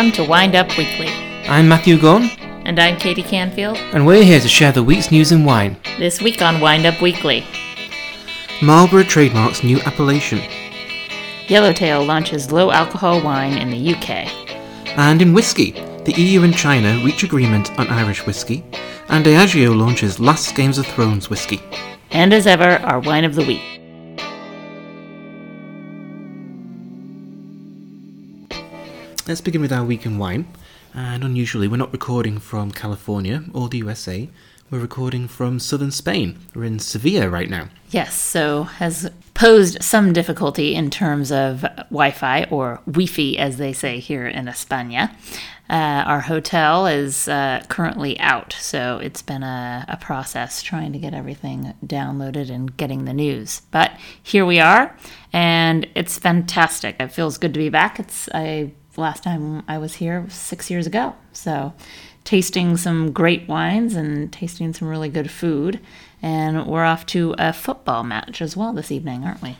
Welcome to Wind Up Weekly. I'm Matthew Gunn, And I'm Katie Canfield. and we're here to share the week's news in wine. This week on Wind Up Weekly, Marlborough trademarks new appellation, Yellowtail launches low alcohol wine in the UK. and in whiskey, the EU and China reach agreement on Irish whiskey, and Diageo launches Last Games of Thrones whiskey. And as ever, our wine of the week. Let's begin with our week in wine. And unusually, we're not recording from California or the USA. We're recording from southern Spain. We're in Sevilla right now. Yes, so has posed some difficulty in terms of Wi Fi or Wi Fi, as they say here in España. Uh, our hotel is uh, currently out, so it's been a, a process trying to get everything downloaded and getting the news. But here we are, and it's fantastic. It feels good to be back. It's I last time I was here six years ago, so tasting some great wines and tasting some really good food. And we're off to a football match as well this evening, aren't we?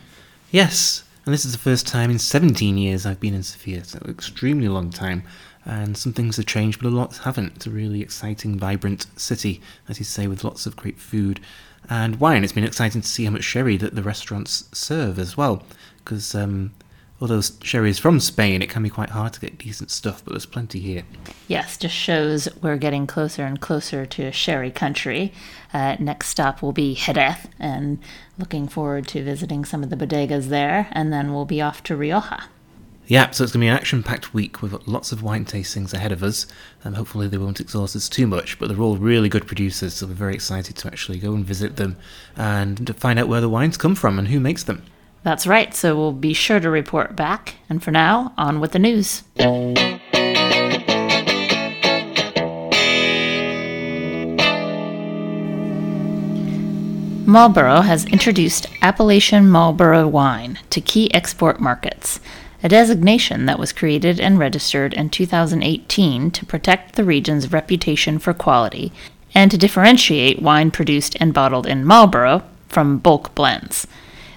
Yes, and this is the first time in 17 years I've been in Sevilla, so extremely long time. And some things have changed, but a lot haven't. It's a really exciting, vibrant city, as you say, with lots of great food and wine. It's been exciting to see how much sherry that the restaurants serve as well, because um, although sherry is from Spain, it can be quite hard to get decent stuff, but there's plenty here. Yes, just shows we're getting closer and closer to sherry country. Uh, next stop will be Jerez, and looking forward to visiting some of the bodegas there, and then we'll be off to Rioja. Yeah, so it's going to be an action-packed week We've got lots of wine tastings ahead of us. And hopefully they won't exhaust us too much, but they're all really good producers, so we're very excited to actually go and visit them and to find out where the wines come from and who makes them. That's right, so we'll be sure to report back. And for now, on with the news. Marlborough has introduced Appellation Marlborough wine to key export markets, a designation that was created and registered in 2018 to protect the region's reputation for quality and to differentiate wine produced and bottled in Marlborough from bulk blends.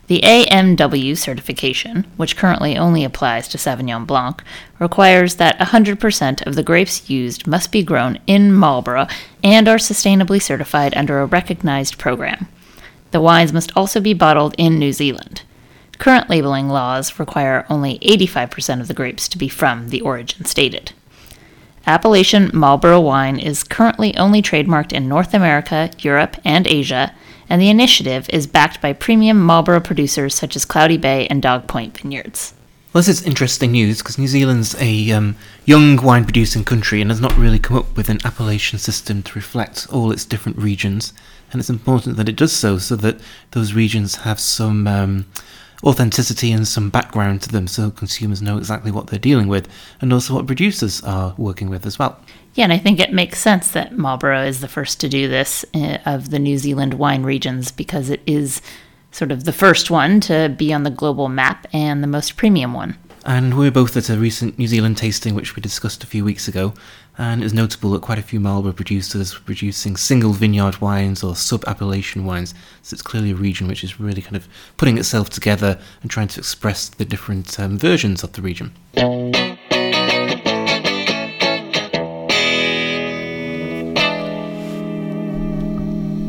The AMW certification, which currently only applies to Sauvignon Blanc, requires that 100% of the grapes used must be grown in Marlborough and are sustainably certified under a recognized program. The wines must also be bottled in New Zealand. Current labeling laws require only 85% of the grapes to be from the origin stated. Appellation Marlborough wine is currently only trademarked in North America, Europe, and Asia, and the initiative is backed by premium Marlborough producers such as Cloudy Bay and Dog Point Vineyards. Well, this is interesting news because New Zealand's a um, young wine producing country and has not really come up with an appellation system to reflect all its different regions. And it's important that it does so so that those regions have some um, authenticity and some background to them so consumers know exactly what they're dealing with and also what producers are working with as well. Yeah, and I think it makes sense that Marlborough is the first to do this uh, of the New Zealand wine regions because it is sort of the first one to be on the global map and the most premium one. And we were both at a recent New Zealand tasting, which we discussed a few weeks ago. And it was notable that quite a few Marlborough producers were producing single vineyard wines or sub appellation wines. So it's clearly a region which is really kind of putting itself together and trying to express the different um, versions of the region.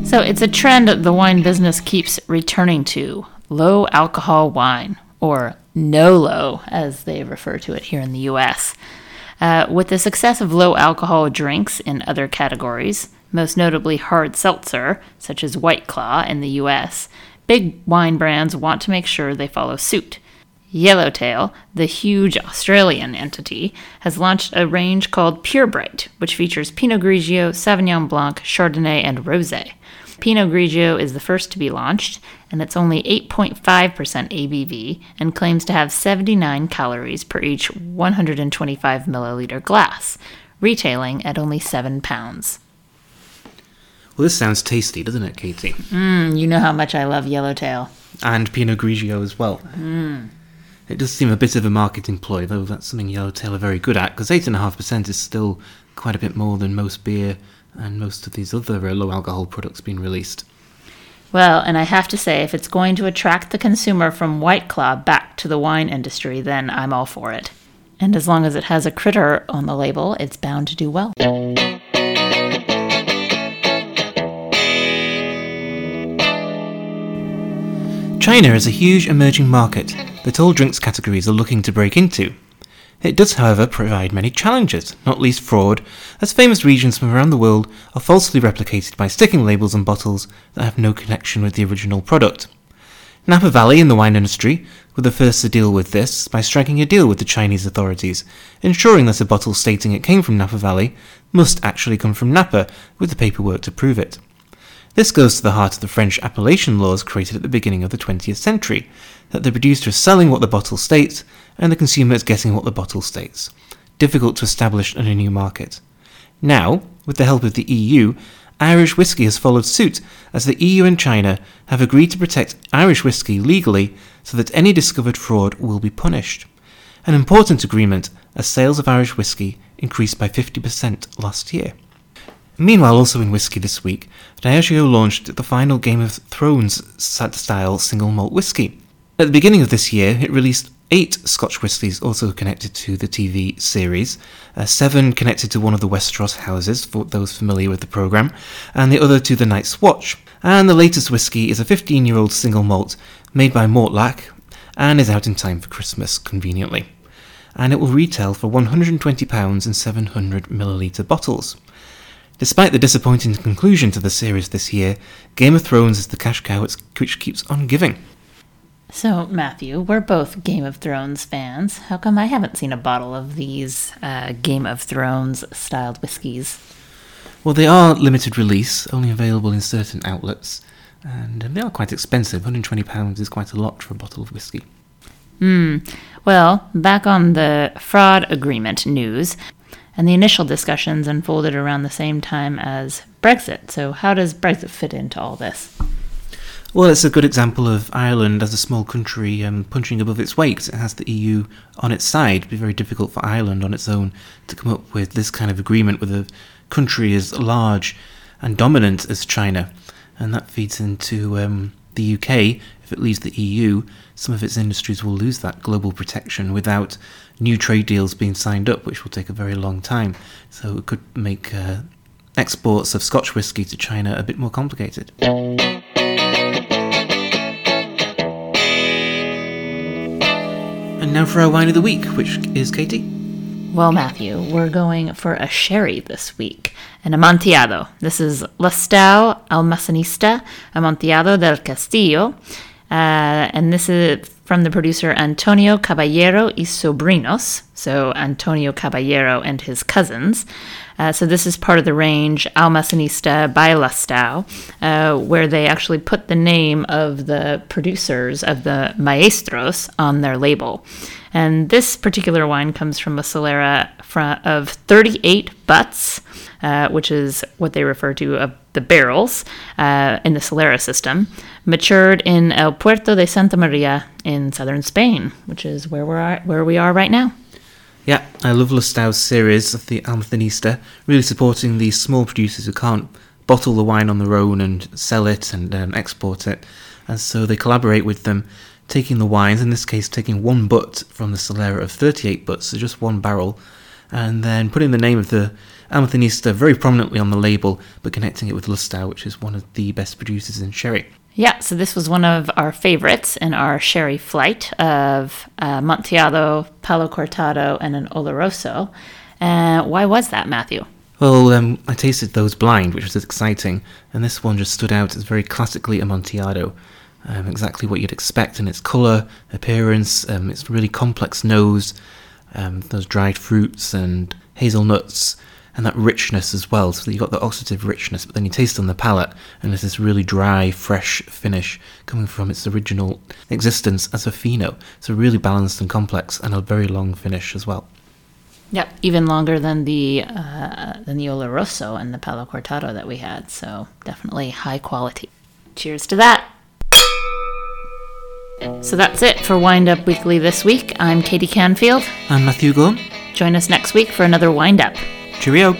So it's a trend that the wine business keeps returning to low alcohol wine, or NOLO, as they refer to it here in the US. Uh, with the success of low alcohol drinks in other categories, most notably hard seltzer, such as White Claw in the US, big wine brands want to make sure they follow suit. Yellowtail, the huge Australian entity, has launched a range called Pure Bright, which features Pinot Grigio, Sauvignon Blanc, Chardonnay, and Rosé. Pinot Grigio is the first to be launched, and it's only 8.5% ABV and claims to have 79 calories per each 125 milliliter glass, retailing at only 7 pounds. Well, this sounds tasty, doesn't it, Katie? Mm, you know how much I love Yellowtail. And Pinot Grigio as well. It does seem a bit of a marketing ploy, though that's something Yellowtail are very good at, because 8.5% is still quite a bit more than most beer and most of these other uh, low alcohol products being released. Well, and I have to say, if it's going to attract the consumer from White Claw back to the wine industry, then I'm all for it. And as long as it has a critter on the label, it's bound to do well. China is a huge emerging market that all drinks categories are looking to break into. It does, however, provide many challenges, not least fraud, as famous regions from around the world are falsely replicated by sticking labels on bottles that have no connection with the original product. Napa Valley in the wine industry were the first to deal with this by striking a deal with the Chinese authorities, ensuring that a bottle stating it came from Napa Valley must actually come from Napa with the paperwork to prove it. This goes to the heart of the French appellation laws created at the beginning of the 20th century, that the producer is selling what the bottle states and the consumer is getting what the bottle states. Difficult to establish in a new market. Now, with the help of the EU, Irish whiskey has followed suit, as the EU and China have agreed to protect Irish whiskey legally so that any discovered fraud will be punished. An important agreement, as sales of Irish whiskey increased by 50% last year. Meanwhile, also in whisky this week, Diageo launched the final Game of Thrones Sat style single malt whisky. At the beginning of this year, it released eight Scotch whiskies also connected to the TV series, uh, seven connected to one of the Westeros houses, for those familiar with the programme, and the other to the Night's Watch. And the latest whisky is a 15 year old single malt made by Mortlach and is out in time for Christmas, conveniently. And it will retail for £120 in 700 milliliter bottles. Despite the disappointing conclusion to the series this year, Game of Thrones is the cash cow which keeps on giving. So, Matthew, we're both Game of Thrones fans. How come I haven't seen a bottle of these uh, Game of Thrones styled whiskies? Well, they are limited release, only available in certain outlets, and they are quite expensive. £120 is quite a lot for a bottle of whiskey. Hmm. Well, back on the fraud agreement news, and the initial discussions unfolded around the same time as Brexit. So, how does Brexit fit into all this? Well, it's a good example of Ireland as a small country um, punching above its weight. It has the EU on its side. It'd be very difficult for Ireland on its own to come up with this kind of agreement with a country as large and dominant as China. And that feeds into um, the UK. If it leaves the EU, some of its industries will lose that global protection without new trade deals being signed up, which will take a very long time. So it could make uh, exports of Scotch whisky to China a bit more complicated. And now for our wine of the week, which is Katie. Well, Matthew, we're going for a sherry this week, an Amontillado. This is Lustau Almacenista Amontillado del Castillo, uh, and this is from the producer Antonio Caballero y Sobrinos, so Antonio Caballero and his cousins. Uh, so this is part of the range Almacenista by Lustau, uh, where they actually put the name of the producers of the maestros on their label. And this particular wine comes from a Solera of 38 butts, uh, which is what they refer to of the barrels uh, in the Solera system, matured in El Puerto de Santa Maria in southern Spain, which is where we're where we are right now. Yeah, I love Lustau's series of the Almacenista, really supporting these small producers who can't bottle the wine on their own and sell it and um, export it. And so they collaborate with them, taking the wines, in this case, taking one butt from the Solera of 38 butts, so just one barrel, and then putting the name of the Almacenista very prominently on the label, but connecting it with Lustau, which is one of the best producers in sherry. Yeah, so this was one of our favorites in our sherry flight of uh, Montillado, Palo Cortado, and an Oloroso. Uh, why was that, Matthew? Well, um, I tasted those blind, which was exciting, and this one just stood out as very classically Amontillado. Um, exactly what you'd expect in its colour, appearance, um, its really complex nose, um, those dried fruits and hazelnuts, and that richness as well. So you've got the oxidative richness, but then you taste on the palate, and there's this really dry, fresh finish coming from its original existence as a fino. So really balanced and complex, and a very long finish as well. Yeah, even longer than the uh, than the Oloroso and the Palo Cortado that we had. So definitely high quality. Cheers to that. So that's it for Wind Up Weekly this week. I'm Katie Canfield. I'm Matthew Gorn. Join us next week for another Wind Up. Cheerio.